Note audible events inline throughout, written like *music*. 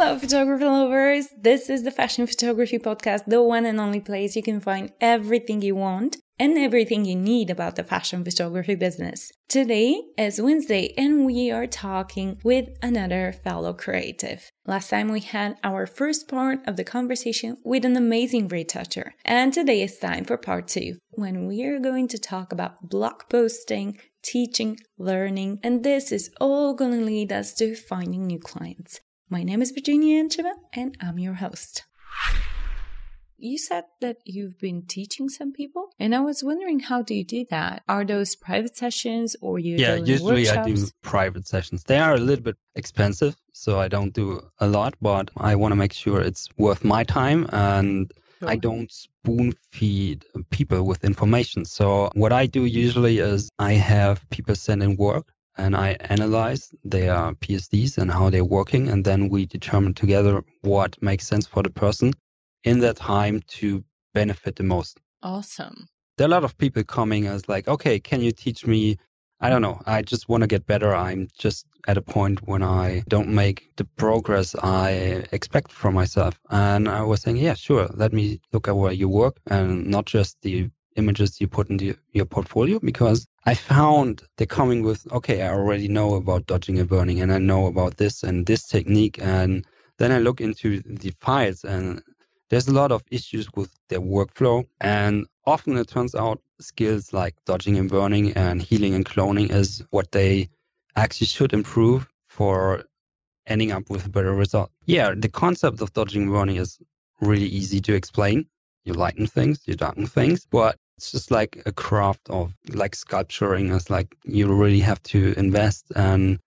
Hello, photography lovers. This is the Fashion Photography Podcast, the one and only place you can find everything you want and everything you need about the fashion photography business. Today is Wednesday and we are talking with another fellow creative. Last time we had our first part of the conversation with an amazing retoucher, and today is time for part two when we are going to talk about blog posting, teaching, learning, and this is all going to lead us to finding new clients. My name is Verginiya Yancheva and I'm your host. You said that you've been teaching some people, and I was wondering how do you do that? Are those private sessions or you? Yeah, usually workshops? I do private sessions. They are a little bit expensive, so I don't do a lot, but I want to make sure it's worth my time and I don't spoon feed people with information. So what I do usually is I have people send in work and I analyze their PSDs and how they're working, and then we determine together what makes sense for the person in that time to benefit the most. Awesome. There are a lot of people coming as like, okay, can you teach me? I don't know. I just want to get better. I'm just at a point when I don't make the progress I expect from myself. And I was saying, yeah, sure. Let me look at where you work and not just the images you put into your portfolio because I found they're coming with, okay, I already know about dodging and burning and I know about this and this technique. And then I look into the files and there's a lot of issues with their workflow. And often it turns out skills like dodging and burning and healing and cloning is what they actually should improve for ending up with a better result. Yeah, the concept of dodging and burning is really easy to explain. You lighten things, you darken things, but it's just like a craft of like sculpturing. It's like you really have to invest and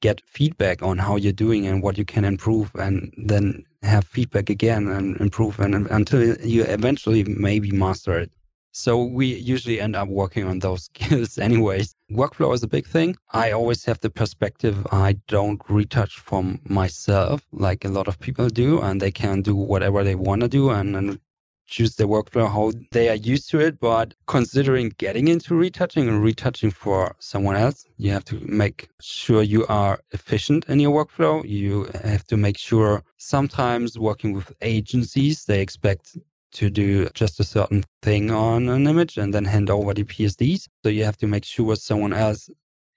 get feedback on how you're doing and what you can improve and then have feedback again and improve and until you eventually maybe master it. So we usually end up working on those *laughs* skills anyways. Workflow is a big thing. I always have the perspective I don't retouch from myself like a lot of people do and they can do whatever they want to do and, and choose their workflow how they are used to it. But considering getting into retouching and retouching for someone else, you have to make sure you are efficient in your workflow. You have to make sure sometimes working with agencies, they expect to do just a certain thing on an image and then hand over the PSDs. So you have to make sure someone else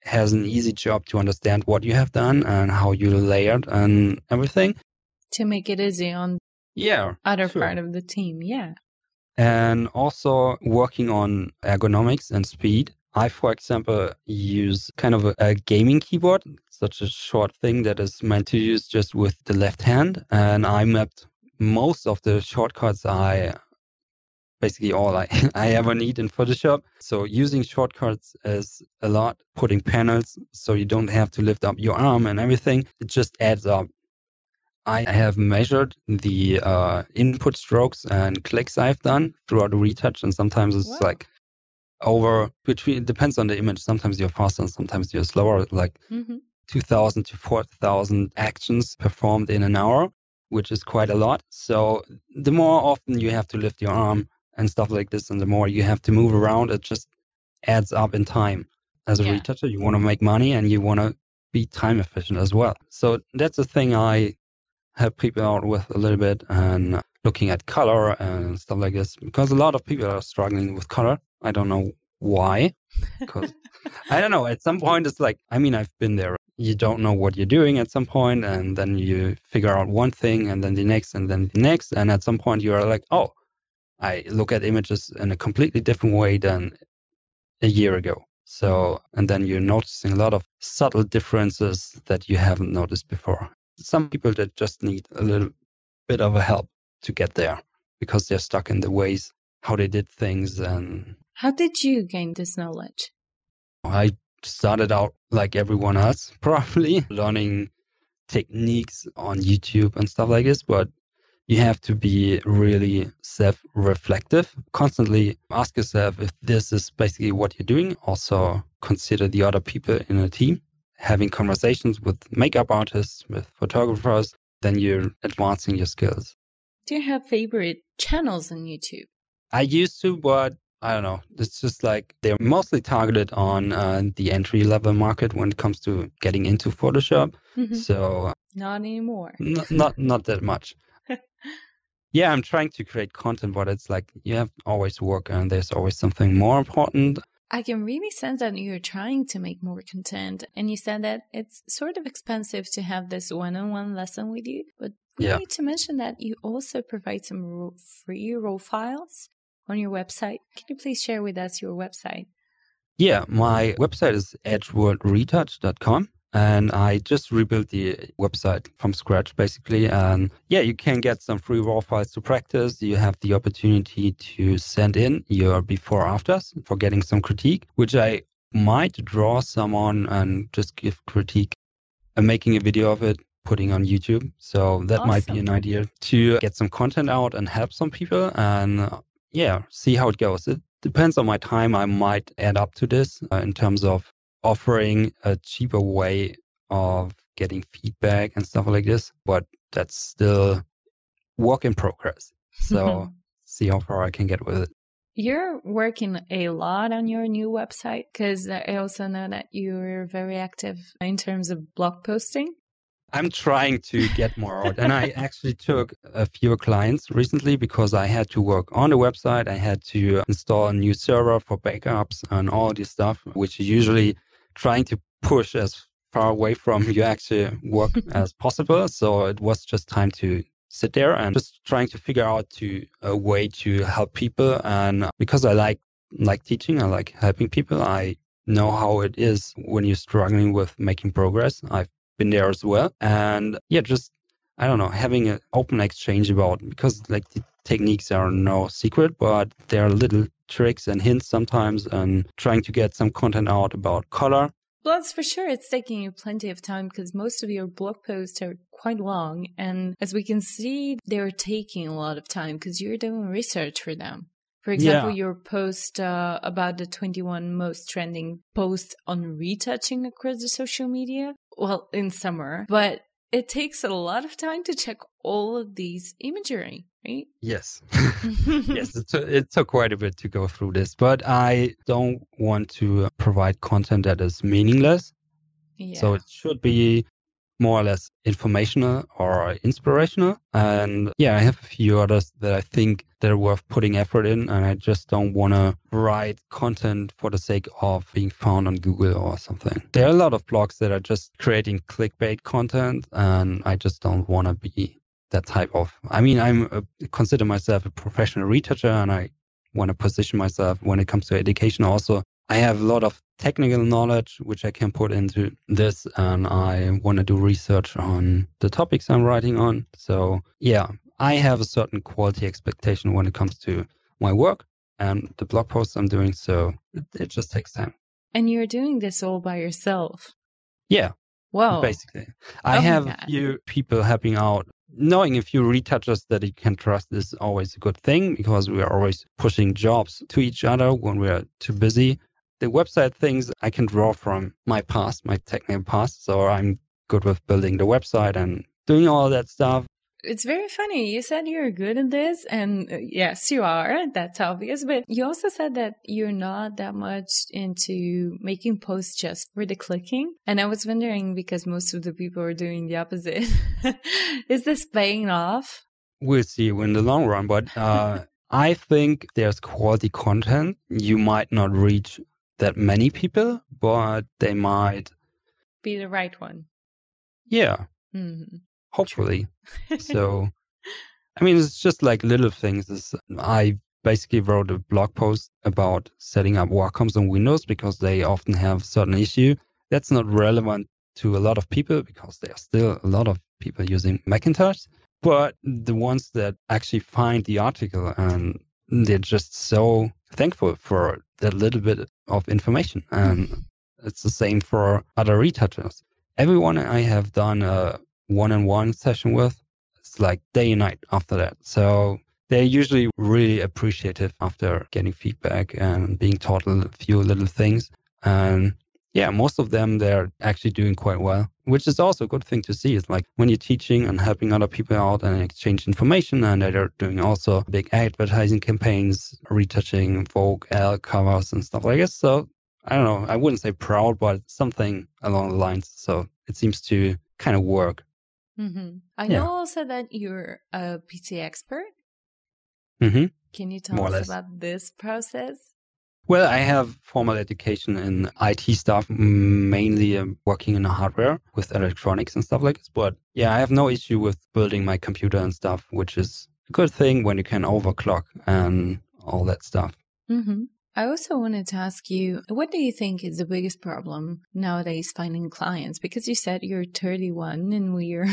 has an easy job to understand what you have done and how you layered and everything. To make it easy on yeah. Other sure. part of the team, yeah. And also working on ergonomics and speed. I, for example, use kind of a, a, gaming keyboard, such a short thing that is meant to use just with the left hand. And I mapped most of the shortcuts I basically all I, *laughs* I ever need in Photoshop. So using shortcuts is a lot, putting panels so you don't have to lift up your arm and everything. It just adds up I have measured the uh, input strokes and clicks I've done throughout the retouch, and sometimes it's wow. like over between. It depends on the image. Sometimes you're faster, and sometimes you're slower. Like mm-hmm. 2,000 to 4,000 actions performed in an hour, which is quite a lot. So the more often you have to lift your arm and stuff like this, and the more you have to move around, it just adds up in time. As a yeah. retoucher, you want to make money and you want to be time efficient as well. So that's the thing I help people out with a little bit and looking at color and stuff like this because a lot of people are struggling with color. I don't know why. *laughs* Because I don't know. At some point, it's like I mean, I've been there. You don't know what you're doing at some point, and then you figure out one thing, and then the next, and then the next, and at some point, you are like, oh, I look at images in a completely different way than a year ago. So, and then you're noticing a lot of subtle differences that you haven't noticed before some people that just need a little bit of a help to get there because they're stuck in the ways how they did things and how did you gain this knowledge? I started out like everyone else *laughs* probably learning techniques on youtube and stuff like this but you have to be really self reflective constantly ask yourself if this is basically what you're doing also consider the other people in a team having conversations with makeup artists, with photographers, then you're advancing your skills. Do you have favorite channels on YouTube? I used to, but I don't know. It's just like they're mostly targeted on uh, the entry level market when it comes to getting into Photoshop. Mm-hmm. So not anymore. n- not not that much. *laughs* yeah, I'm trying to create content, but it's like you have always work and there's always something more important. I can really sense that you're trying to make more content. And you said that it's sort of expensive to have this one on one lesson with you. But we yeah. need to mention that you also provide some free raw files on your website. Can you please share with us your website? Yeah, my website is edgeworldretouch.com and I just rebuilt the website from scratch basically. And yeah, you can get some free raw files to practice. You have the opportunity to send in your before afters for getting some critique, which I might draw someone and just give critique and making a video of it putting on YouTube. So that awesome. might be an idea to get some content out and help some people and yeah, see how it goes. It depends on my time. I might add up to this uh, in terms of offering a cheaper way of getting feedback and stuff like this, but that's still work in progress. So *laughs* see how far I can get with it. You're working a lot on your new website because I also know that you're very active in terms of blog posting. I'm trying to get more out. And I *laughs* actually took a few clients recently because I had to work on the website. I had to install a new server for backups and all this stuff, which usually trying to push as far away from your actual work *laughs* as possible. So it was just time to sit there and just trying to figure out to a way to help people. And because I like like teaching, I like helping people. I know how it is when you're struggling with making progress. I've been there as well. And yeah, just I don't know, having an open exchange about because like the techniques are no secret, but they're little tricks and hints sometimes and trying to get some content out about color. Well, that's for sure. It's taking you plenty of time because most of your blog posts are quite long. And as we can see, they're taking a lot of time because you're doing research for them. For example, yeah. your post uh, about the 21 most trending posts on retouching across the social media. Well, in summer, but it takes a lot of time to check all of these imagery, right? Yes. *laughs* *laughs* yes, it took, it took quite a bit to go through this, but I don't want to uh, provide content that is meaningless. Yeah. So it should be more or less informational or inspirational. And yeah, I have a few others that I think that are worth putting effort in. And I just don't want to write content for the sake of being found on Google or something. There are a lot of blogs that are just creating clickbait content. And I just don't want to be that type of, I mean, I'm a, consider myself a professional retoucher and I want to position myself when it comes to education also I have a lot of technical knowledge which I can put into this, and I want to do research on the topics I'm writing on. So, yeah, I have a certain quality expectation when it comes to my work and the blog posts I'm doing. So, it, it just takes time. And you're doing this all by yourself? Yeah. Wow. Basically, I oh have a few people helping out knowing a few retouchers that you can trust is always a good thing because we are always pushing jobs to each other when we are too busy the website things I can draw from my past, my technical past. So I'm good with building the website and doing all that stuff. It's very funny. You said you're good at this, and uh, yes, you are. That's obvious. But you also said that you're not that much into making posts just for the clicking. And I was wondering because most of the people are doing the opposite. *laughs* Is this paying off? We'll see in the long run. But uh, I think there's quality content you might not reach that many people, but they might be the right one. Yeah. Mm-hmm. Hopefully. *laughs* so, I mean, it's just like little things. It's, I basically wrote a blog post about setting up Wacom on Windows because they often have certain issue. That's not relevant to a lot of people because there are still a lot of people using Macintosh. But the ones that actually find the article and they're just so thankful for that little bit of information. And mm-hmm. it's the same for other retouchers. Everyone I have done a one-on-one session with, it's like day and night after that. So they're usually really appreciative after getting feedback and being taught a few little things. And yeah, most of them they're actually doing quite well, which is also a good thing to see. It's like when you're teaching and helping other people out and exchange information, and they're doing also big advertising campaigns, retouching Vogue Elle covers and stuff like this. So I don't know, I wouldn't say proud, but something along the lines. So it seems to kind of work. Mm-hmm. I Yeah. know also that you're a PT expert. hmm Can you tell More us about this process? Well, I have formal education in IT stuff, mainly um, working in hardware with electronics and stuff like this. But yeah, I have no issue with building my computer and stuff, which is a good thing when you can overclock and all that stuff. Mm-hmm. I also wanted to ask you, what do you think is the biggest problem nowadays finding clients? Because you said you're 31 and we're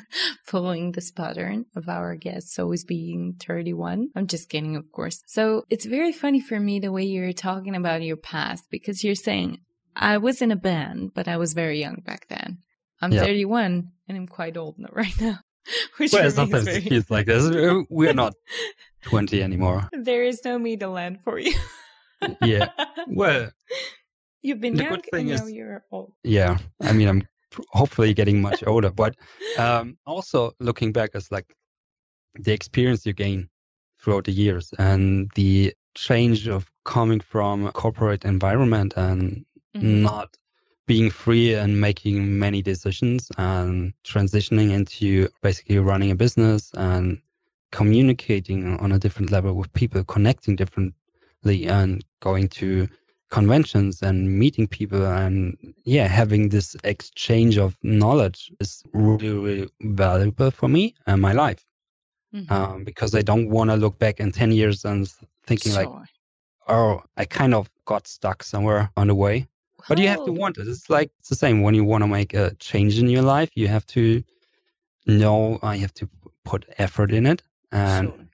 *laughs* following this pattern of our guests always being 31. I'm just kidding, of course. So it's very funny for me the way you're talking about your past because you're saying, I was in a band, but I was very young back then. I'm Yeah. 31 and I'm quite old now, *laughs* right now. *laughs* Which Well, sometimes very... it feels like this. We're not 20 anymore. There is no middle land for you. Yeah. Well, *laughs* You've been The young good thing and now is- you're old. yeah. I mean, I'm hopefully getting much *laughs* older, but um, also looking back as like the experience you gain throughout the years and the change of coming from a corporate environment and Mhm. not being free and making many decisions and transitioning into basically running a business and communicating on a different level with people, connecting differently and going to conventions and meeting people and yeah, having this exchange of knowledge is really, really valuable for me and my life. Mhm. Um, because I don't want to look back in 10 years and thinking like, oh, I kind of got stuck somewhere on the way. But you have to want it. It's like it's the same when you want to make a change in your life. You have to know. I have to put effort in it and Sure.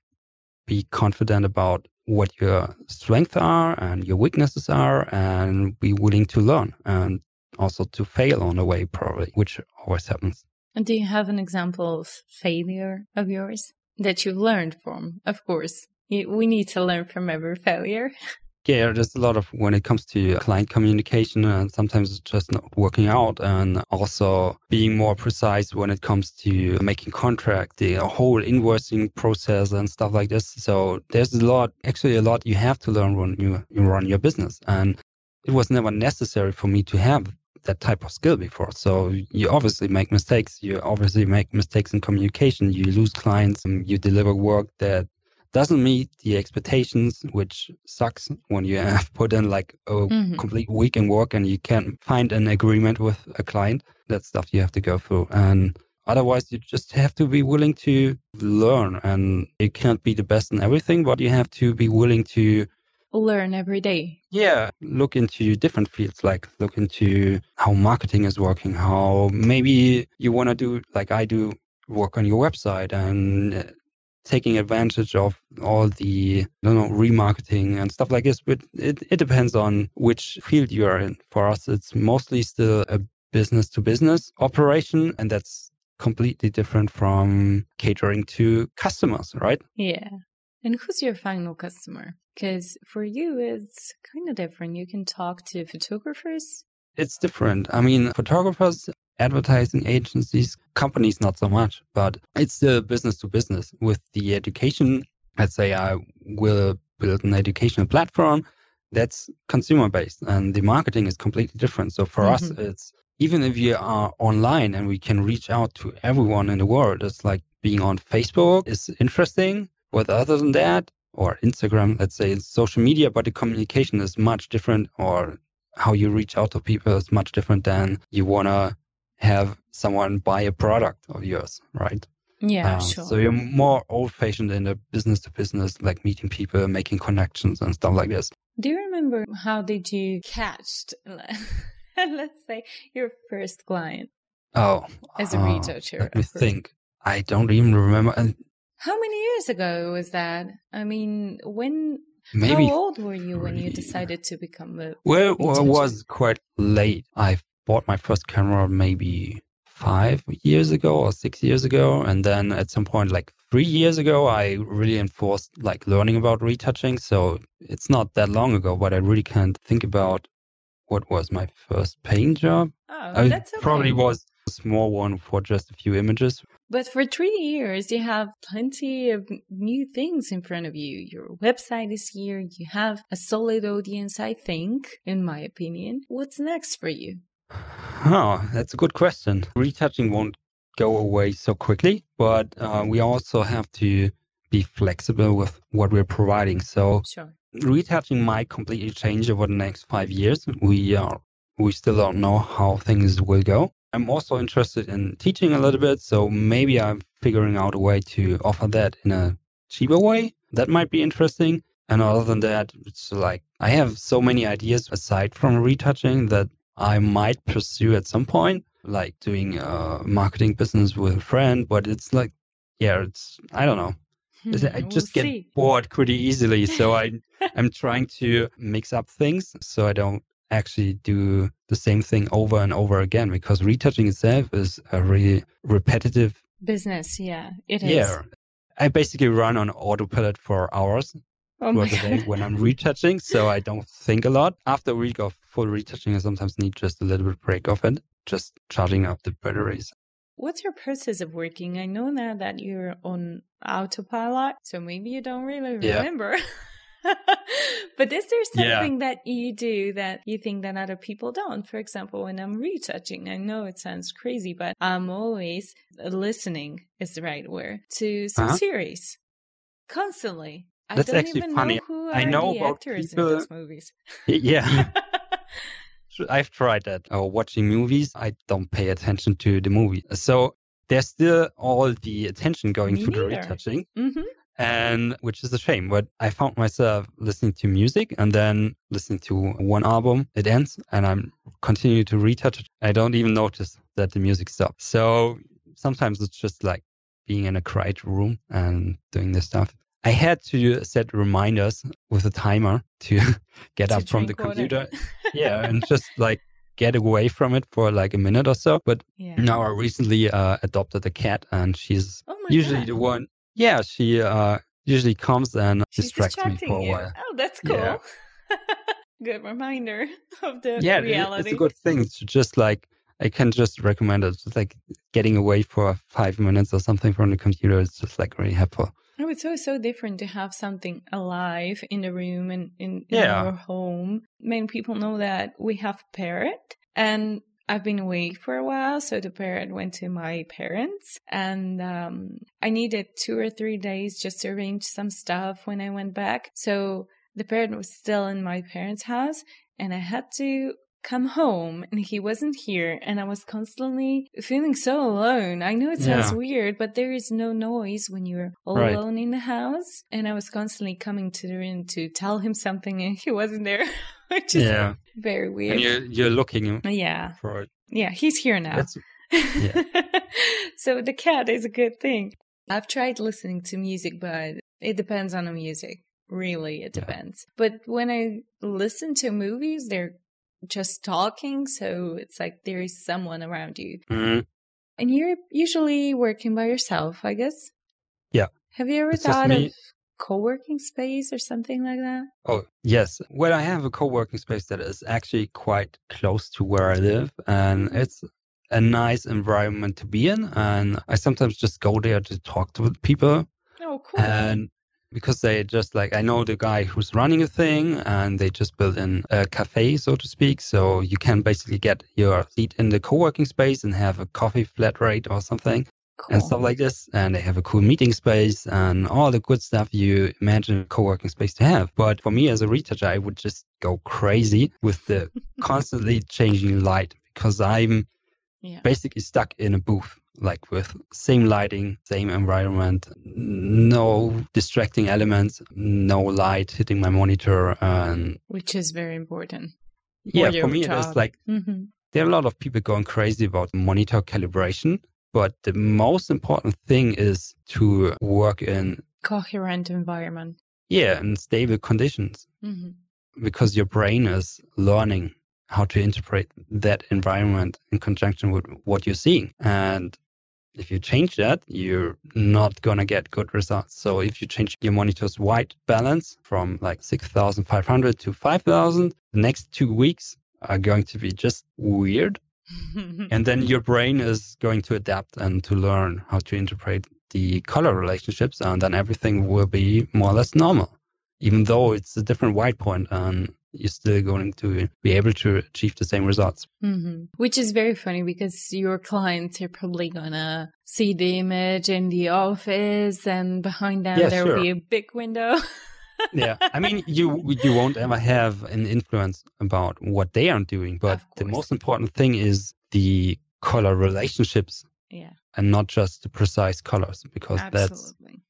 be confident about what your strengths are and your weaknesses are, and be willing to learn and also to fail on the way, probably, which always happens. And do you have an example of failure of yours that you've learned from? Of course, we need to learn from every failure. *laughs* Yeah, there's a lot of when it comes to client communication, and sometimes it's just not working out, and also being more precise when it comes to making contract, the whole invoicing process and stuff like this. So there's a lot, actually, a lot you have to learn when you, you run your business, and it was never necessary for me to have that type of skill before. So you obviously make mistakes. You obviously make mistakes in communication. You lose clients, and you deliver work that doesn't meet the expectations, which sucks when you *laughs* have put in like a Mhm. complete week in work and you can't find an agreement with a client. That's stuff you have to go through. And otherwise, you just have to be willing to learn. And you can't be the best in everything, but you have to be willing to, Learn every day. yeah, look into different fields, like look into how marketing is working, how maybe you want to do, like I do, work on your website and taking advantage of all the I don't know remarketing and stuff like this. But it, it depends on which field you are in. For us, it's mostly still a business to business operation, and that's completely different from catering to customers, right? Yeah. And who's your final customer? Because for you, it's kind of different. You can talk to photographers. It's different. I mean, photographers, advertising agencies, companies, not so much, but it's the business to business with the education. Let's say I will build an educational platform that's consumer based and the marketing is completely different. So for us, Mhm. it's even if you are online and we can reach out to everyone in the world, it's like being on Facebook is interesting. But other than that, or Instagram, let's say it's social media, but the communication is much different or how you reach out to people is much different than you want to have someone buy a product of yours, right? Yeah, Um, sure. So you're more old fashioned in the business to business, like meeting people, making connections and stuff like this. Do you remember how did you catch, *laughs* let's say, your first client Oh, as a uh, retoucher? Let me think. I don't even remember. And How many years ago was that? I mean, when? maybe, how old were you when you decided to become a? well, well, it was quite late. I bought my first camera maybe five years ago or six years ago. And then at some point, like three years ago, I really enforced like learning about retouching. So it's not that long ago, but I really can't think about what was my first paying job. Oh, that's okay. probably was a small one for just a few images. But for three years, you have plenty of new things in front of you. Your website is here. You have a solid audience, I think, in my opinion. What's next for you? Oh, that's a good question. Retouching won't go away so quickly, but uh, we also have to be flexible with what we're providing. So Sure. retouching might completely change over the next five years. We are we still don't know how things will go. I'm also interested in teaching a little bit, so maybe I'm figuring out a way to offer that in a cheaper way. That might be interesting. And other than that, it's like I have so many ideas aside from retouching that I might pursue at some point, like doing a marketing business with a friend. But it's like, yeah, it's I don't know. Hmm, I We'll just get see. bored pretty easily. So I *laughs* I'm trying to mix up things so I don't actually do the same thing over and over again because retouching itself is a really repetitive business. Yeah, it is. yeah. I basically run on autopilot for hours Oh throughout the day when I'm retouching, so I don't think a lot. After a week of full retouching, I sometimes need just a little bit break of it, just charging up the batteries. What's your process of working? I know now that you're on autopilot, so maybe you don't really Yeah. remember. *laughs* but is there Yeah. something that you do that you think that other people don't? For example, when I'm retouching, I know it sounds crazy, but I'm always listening is the right word to some Uh-huh. series constantly. I That's actually funny. know I know the about actors people- in those movies. yeah. *laughs* *laughs* I've tried that. Or watching movies, I don't pay attention to the movie. So there's still all the attention going Me to the retouching, hmm and which is a shame. But I found myself listening to music and then listening to one album. It ends, and I'm continue to retouch it. I don't even notice that the music stops. So sometimes it's just like being in a quiet room and doing this stuff. I had to set reminders with a timer to *laughs* get To up from the water. computer *laughs* yeah, and just like get away from it for like a minute or so. But yeah. now I recently uh, adopted a cat, and she's Oh usually God. the one. Yeah, she uh, usually comes and She's distracts me for a you. while. Oh, that's cool. Yeah. *laughs* good reminder of the Yeah, it- reality. it's a good thing to just like I can just recommend it. Just like getting away for five minutes or something from the computer is just like really helpful. Oh, it's so so different to have something alive in the room and in, in Yeah. your home. Many people know that we have a parrot, and I've been away for a while, so the parrot went to my parents, and um, I needed two or three days just to arrange some stuff when I went back. So the parrot was still in my parents' house, and I had to come home and he wasn't here and i was constantly feeling so alone. I know it sounds Yeah. weird but there is no noise when you're all Right. alone in the house. And i was constantly coming to the room to tell him something and he wasn't there *laughs* which is Yeah, very weird. and you're you're looking yeah. for it. yeah he's here now. That's *laughs* so the cat is a good thing. I've tried listening to music but it depends on the music. Really it Yeah. depends. But when i listen to movies they're just talking so it's like there is someone around you Mhm. and you're usually working by yourself i guess Yeah. have you ever It's thought of co-working space or something like that Oh, yes. Well, I have a co-working space that is actually quite close to where I live, and it's a nice environment to be in. And I sometimes just go there to talk to people, oh cool and because they just like I know the guy who's running a thing, and they just built in a cafe, so to speak. So you can basically get your seat in the co-working space and have a coffee flat rate or something cool and stuff like this. And they have a cool meeting space and all the good stuff you imagine a co-working space to have. But for me as a retoucher, I would just go crazy with the *laughs* constantly changing light because I'm yeah basically stuck in a booth, like with same lighting, same environment, no distracting elements, no light hitting my monitor. And which is very important yeah, for me, it job. is like hmm there are a lot of people going crazy about monitor calibration, but the most important thing is to work in coherent environment yeah in stable conditions hmm because your brain is learning how to interpret that environment in conjunction with what you're seeing. And if you change that you're not going to get good results. So if you change your monitor's white balance from like 6500 to 5000 the next two weeks are going to be just weird. *laughs* And then your brain is going to adapt and to learn how to interpret the color relationships and then everything will be more or less normal even though it's a different white point and you're still going to be able to achieve the same results. Mm-hmm. Which is very funny because your clients are probably gonna see the image in the office, and behind them Yeah, there will sure. be a big window. *laughs* yeah i mean you you won't ever have an influence about what they are doing but the most important thing is the color relationships yeah, and not just the precise colors because that's absolutely.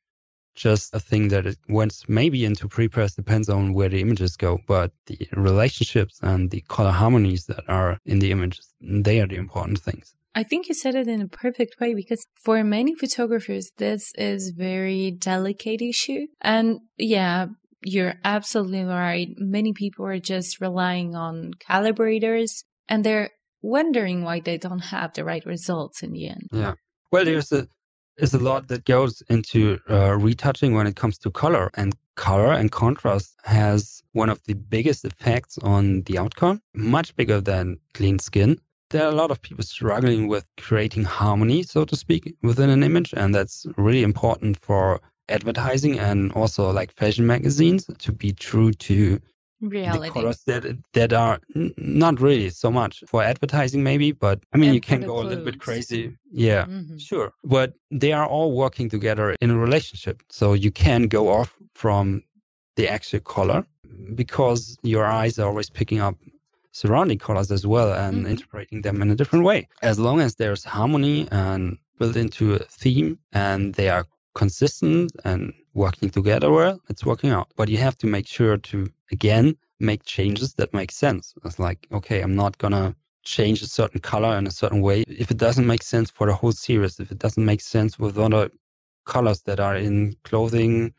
Just a thing that it went maybe into pre-press depends on where the images go but the relationships and the color harmonies that are in the images they are the important things I think you said it in a perfect way because for many photographers, this is very delicate issue. And yeah, you're absolutely right. Many people are just relying on calibrators and they're wondering why they don't have the right results in the end. Yeah. Well, there's a there's a lot that goes into uh, retouching when it comes to color, and color and contrast has one of the biggest effects on the outcome, much bigger than clean skin. There are a lot of people struggling with creating harmony, so to speak, within an image, and that's really important for advertising and also like fashion magazines to be true to Reality. colors that that are n- not really so much for advertising maybe but i mean And you can go a little bit crazy yeah Mhm. sure but they are all working together in a relationship so you can go off from the actual color because your eyes are always picking up surrounding colors as well and Mhm. interpreting them in a different way as long as there's harmony and built into a theme and they are consistent and working together well it's working out but you have to make sure to again make changes that make sense. It's like okay i'm not gonna change a certain color in a certain way. If it doesn't make sense for the whole series if it doesn't make sense with other colors that are in clothing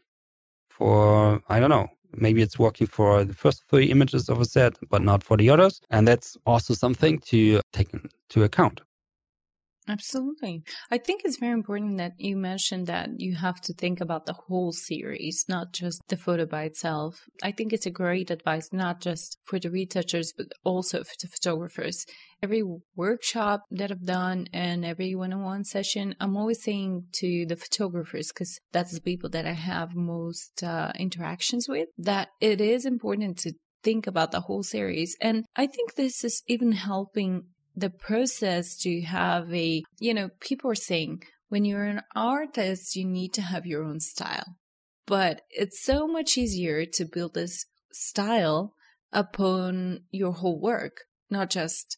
for i don't know maybe it's working for the first three images of a set but not for the others. And that's also something to take into account Absolutely. I think it's very important that you mentioned that you have to think about the whole series, not just the photo by itself. I think it's a great advice, not just for the retouchers, but also for the photographers. Every workshop that I've done and every one on one session, I'm always saying to the photographers, because that's the people that I have most uh, interactions with, that it is important to think about the whole series. And I think this is even helping the process to have a, you know, people are saying when you're an artist, you need to have your own style. But it's so much easier to build this style upon your whole work, not just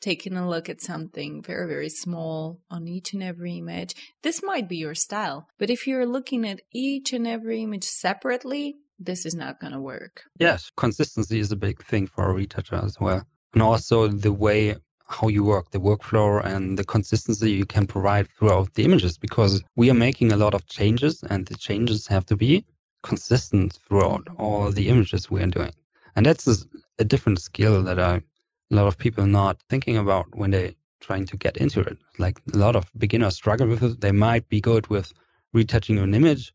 taking a look at something very, very small on each and every image. This might be your style, but if you're looking at each and every image separately, this is not going to work. yes consistency is a big thing for a retoucher as well and also the way how you work the workflow and the consistency you can provide throughout the images because we are making a lot of changes and the changes have to be consistent throughout all the images we are doing. And that's a, different skill that I, a lot of people are not thinking about when they're trying to get into it. Like a lot of beginners struggle with it. They might be good with retouching an image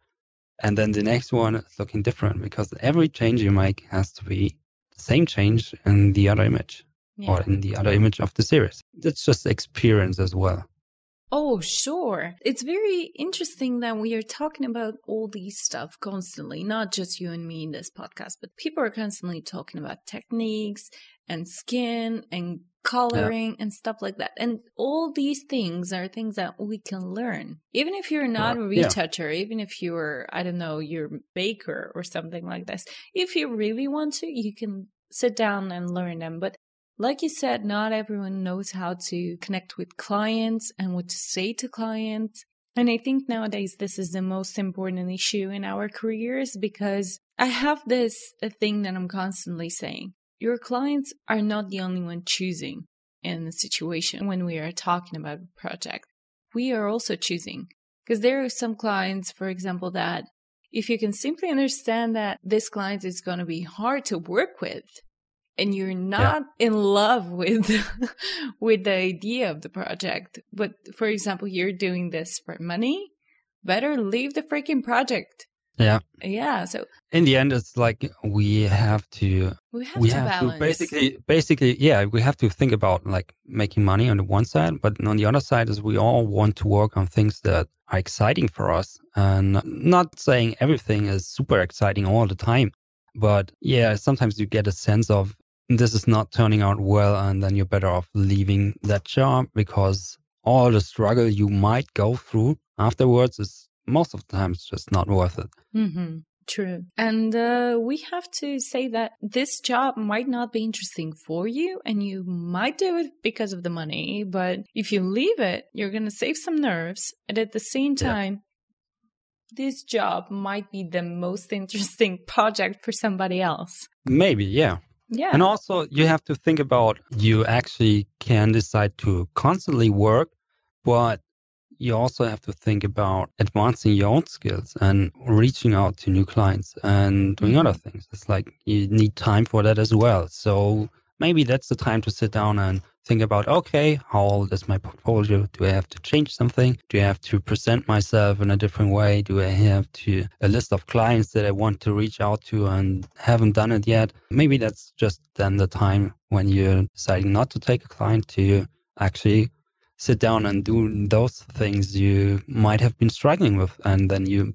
and then the next one is looking different because every change you make has to be the same change in the other image or in the other image of the series. That's just experience as well. Oh, sure. It's very interesting that we are talking about all these stuff constantly, not just you and me in this podcast, but people are constantly talking about techniques and skin and coloring and stuff like that. And all these things are things that we can learn. Even if you're not a Correct. Yeah. retoucher, even if you're, I don't know, you're a baker or something like this, if you really want to, you can sit down and learn them. But like you said, not everyone knows how to connect with clients and what to say to clients. And I think nowadays this is the most important issue in our careers because I have this a thing that I'm constantly saying. Your clients are not the only one choosing in the situation when we are talking about a project. We are also choosing because there are some clients, for example, that if you can simply understand that this client is going to be hard to work with, and you're not in love with *laughs* with the idea of the project but for example you're doing this for money better leave the freaking project. Yeah. yeah so In the end, it's like we have to we have we to have balance. to basically basically yeah we have to think about like making money on the one side but on the other side is we all want to work on things that are exciting for us and not saying everything is super exciting all the time But yeah, sometimes you get a sense of this is not turning out well, and then you're better off leaving that job because all the struggle you might go through afterwards is most of the times just not worth it. Mm-hmm. True. And uh, we have to say that this job might not be interesting for you and you might do it because of the money. But if you leave it, you're going to save some nerves. And at the same time, yeah. this job might be the most *laughs* interesting project for somebody else. Maybe, yeah. Yeah. And also, you have to think about you actually can decide to constantly work, but you also have to think about advancing your own skills and reaching out to new clients and doing other mm-hmm. things. It's like you need time for that as well. So maybe that's the time to sit down and think about okay, how old is my portfolio? Do I have to change something? Do I have to present myself in a different way? Do I have to a list of clients that I want to reach out to and haven't done it yet? Maybe that's just then the time when you're deciding not to take a client to actually sit down and do those things you might have been struggling with. And then you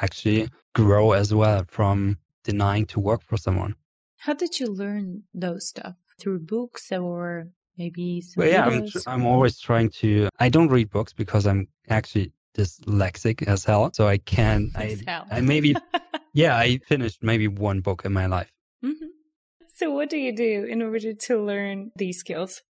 actually grow as well from denying to work for someone. How did you learn those stuff? Through books or maybe well, yeah. I'm, I'm always trying to. I don't read books because I'm actually dyslexic as hell. So I can't. *laughs* I, I maybe, *laughs* yeah, I finished maybe one book in my life. Mm-hmm. So, what do you do in order to learn these skills?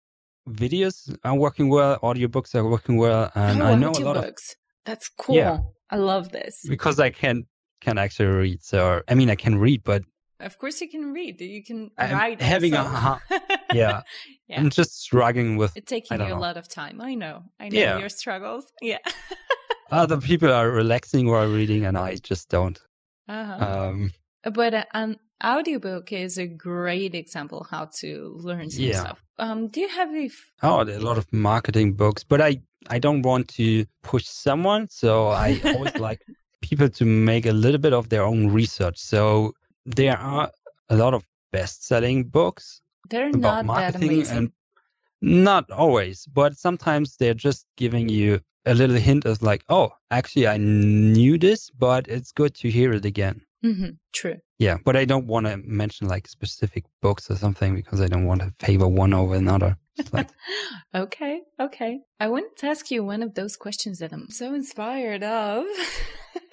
videos are working well, audiobooks are working well, and oh, I know a lot books. of. That's cool. Yeah. I love this because I can can actually read. So I mean, I can read, but of course you can read. You can I'm write. Having also. a *laughs* yeah. yeah, I'm just struggling with. It's taking you know. a lot of time. I know. I know yeah. your struggles. Yeah. *laughs* Other people are relaxing while reading, and I just don't. Uh-huh. Um, but uh, an audiobook is a great example how to learn some yeah. stuff. Um, do you have a? F- oh, there are a lot of marketing books, but I I don't want to push someone, so I always *laughs* like people to make a little bit of their own research. So there are a lot of best-selling books. They're about not marketing. And not always, but sometimes they're just giving you a little hint of like, oh, actually, I knew this, but it's good to hear it again. Mm-hmm. True. Yeah, but I don't want to mention like specific books or something because I don't want to favor one over another. Like... *laughs* okay, okay. I wanted to ask you one of those questions that I'm so inspired of.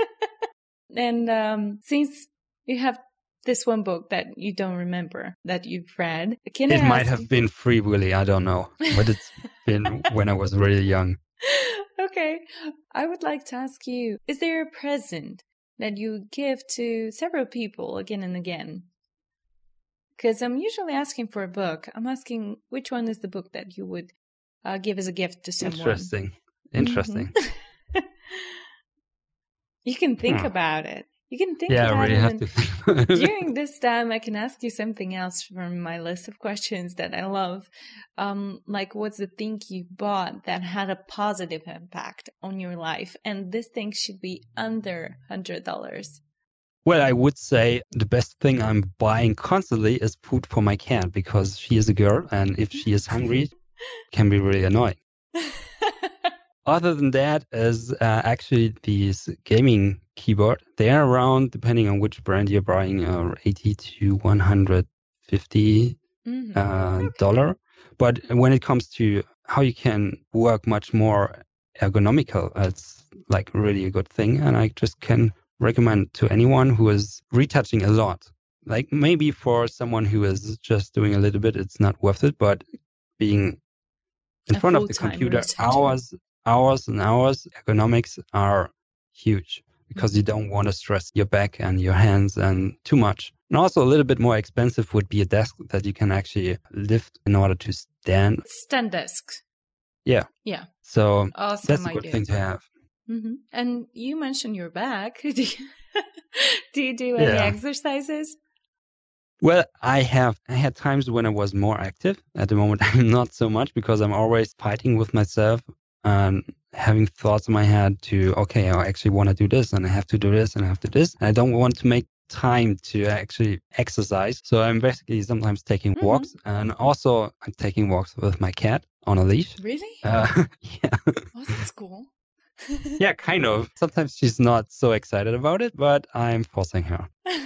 *laughs* and um, since you have this one book that you don't remember that you've read, can it might have you... been Free Willy. I don't know, but it's *laughs* been when I was really young. Okay, I would like to ask you: Is there a present that you give to several people again and again. Because I'm usually asking for a book. I'm asking which one is the book that you would uh, give as a gift to someone. Interesting. Interesting. Mm-hmm. *laughs* you can think hmm. about it. You can think yeah, about really it. During this time, I can ask you something else from my list of questions that I love. Um, like, what's the thing you bought that had a positive impact on your life? And this thing should be under $100. Well, I would say the best thing I'm buying constantly is food for my cat because she is a girl and if she is hungry, *laughs* can be really annoying. *laughs* Other than that, is uh, actually these gaming keyboard. They are around, depending on which brand you're buying, uh, 80 to 150 mm-hmm. uh, dollar. But when it comes to how you can work much more ergonomical, it's like really a good thing. And I just can recommend to anyone who is retouching a lot. Like maybe for someone who is just doing a little bit, it's not worth it. But being in a front of the computer hours hours and hours, ergonomics are huge because you don't want to stress your back and your hands and too much. And also a little bit more expensive would be a desk that you can actually lift in order to stand. Stand desk. Yeah. Yeah. So awesome that's a good idea. thing to have. Mm-hmm. And you mentioned your back. *laughs* do, you, *laughs* do you do any yeah. exercises? Well, I have. I had times when I was more active. At the moment, *laughs* I'm not so much because I'm always fighting with myself and having thoughts in my head to, okay, I actually want to do this and I have to do this and I have to do this. I don't want to make time to actually exercise. So I'm basically sometimes taking mm-hmm. walks and also I'm taking walks with my cat on a leash. Really? Uh, *laughs* yeah. Oh, that's cool. *laughs* yeah, kind of. Sometimes she's not so excited about it, but I'm forcing her. *laughs*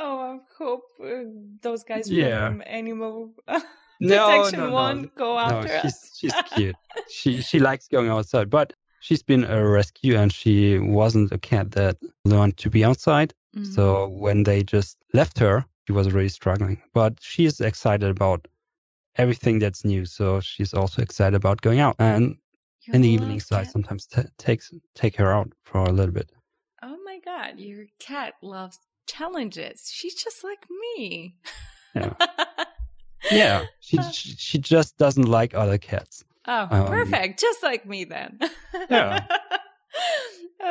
Oh, I hope uh, those guys Yeah. from Animal No, no, no. go No, after she's us. she's *laughs* cute. she she likes going outside, but she's been a rescue and she wasn't a cat that learned to be outside. Mhm. So when they just left her, she was really struggling. But she is excited about everything that's new. So she's also excited about going out. And in the evening evenings, I sometimes t- takes take her out for a little bit. Oh my god, your cat loves challenges. She's just like me. Yeah. *laughs* Yeah, she *laughs* she, she just doesn't like other cats. oh, Um, perfect. Just like me then. *laughs* Yeah.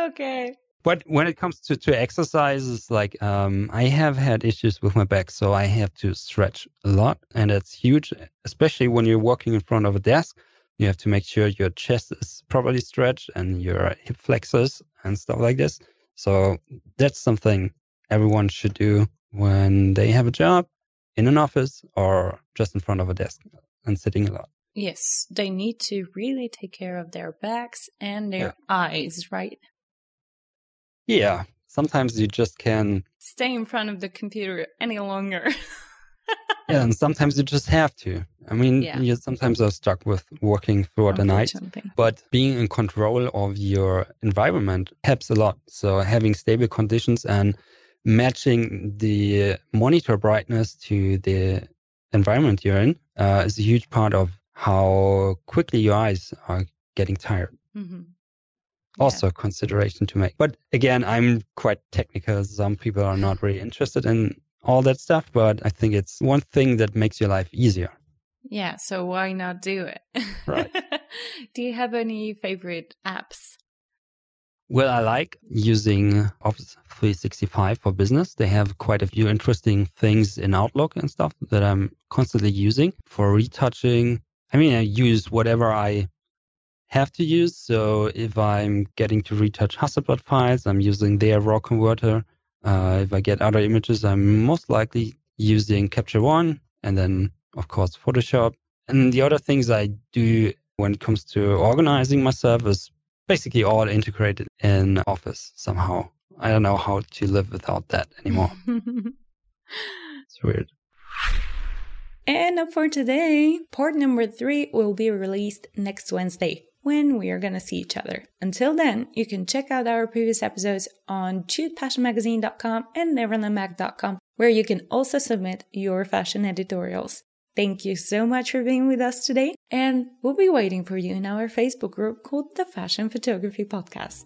okay. But when it comes to, to exercises, like um, I have had issues with my back, so I have to stretch a lot, and it's huge, especially when you're working in front of a desk. You have to make sure your chest is properly stretched and your hip flexors and stuff like this. So that's something everyone should do when they have a job in an office or just in front of a desk and sitting a lot. Yes, they need to really take care of their backs and their eyes, right? Yeah, sometimes you just can Stay in front of the computer any longer. Yeah, and sometimes you just have to. I mean, Yeah. you sometimes are stuck with working throughout the night, but being in control of your environment helps a lot. So having stable conditions and matching the monitor brightness to the environment you're in uh, is a huge part of how quickly your eyes are getting tired. hmm Also, a consideration to make. But again, I'm quite technical. Some people are not really interested in all that stuff, but I think it's one thing that makes your life easier. Yeah, so why not do it? Right. *laughs* do you have any favorite apps? Well, I like using Office 365 for business. They have quite a few interesting things in Outlook and stuff that I'm constantly using for retouching. I mean, I use whatever I have to use. So if I'm getting to retouch Hasselblad files, I'm using their raw converter. Uh, if I get other images, I'm most likely using Capture One and then, of course, Photoshop. And the other things I do when it comes to organizing myself is basically all integrated in Office somehow. I don't know how to live without that anymore. *laughs* It's weird. and for today, part number three will be released next Wednesday when we are going to see each other. Until then, you can check out our previous episodes on choosepassionmagazine.com and neverlandmag.com, where you can also submit your fashion editorials. Thank you so much for being with us today, and we'll be waiting for you in our Facebook group called the Fashion Photography Podcast.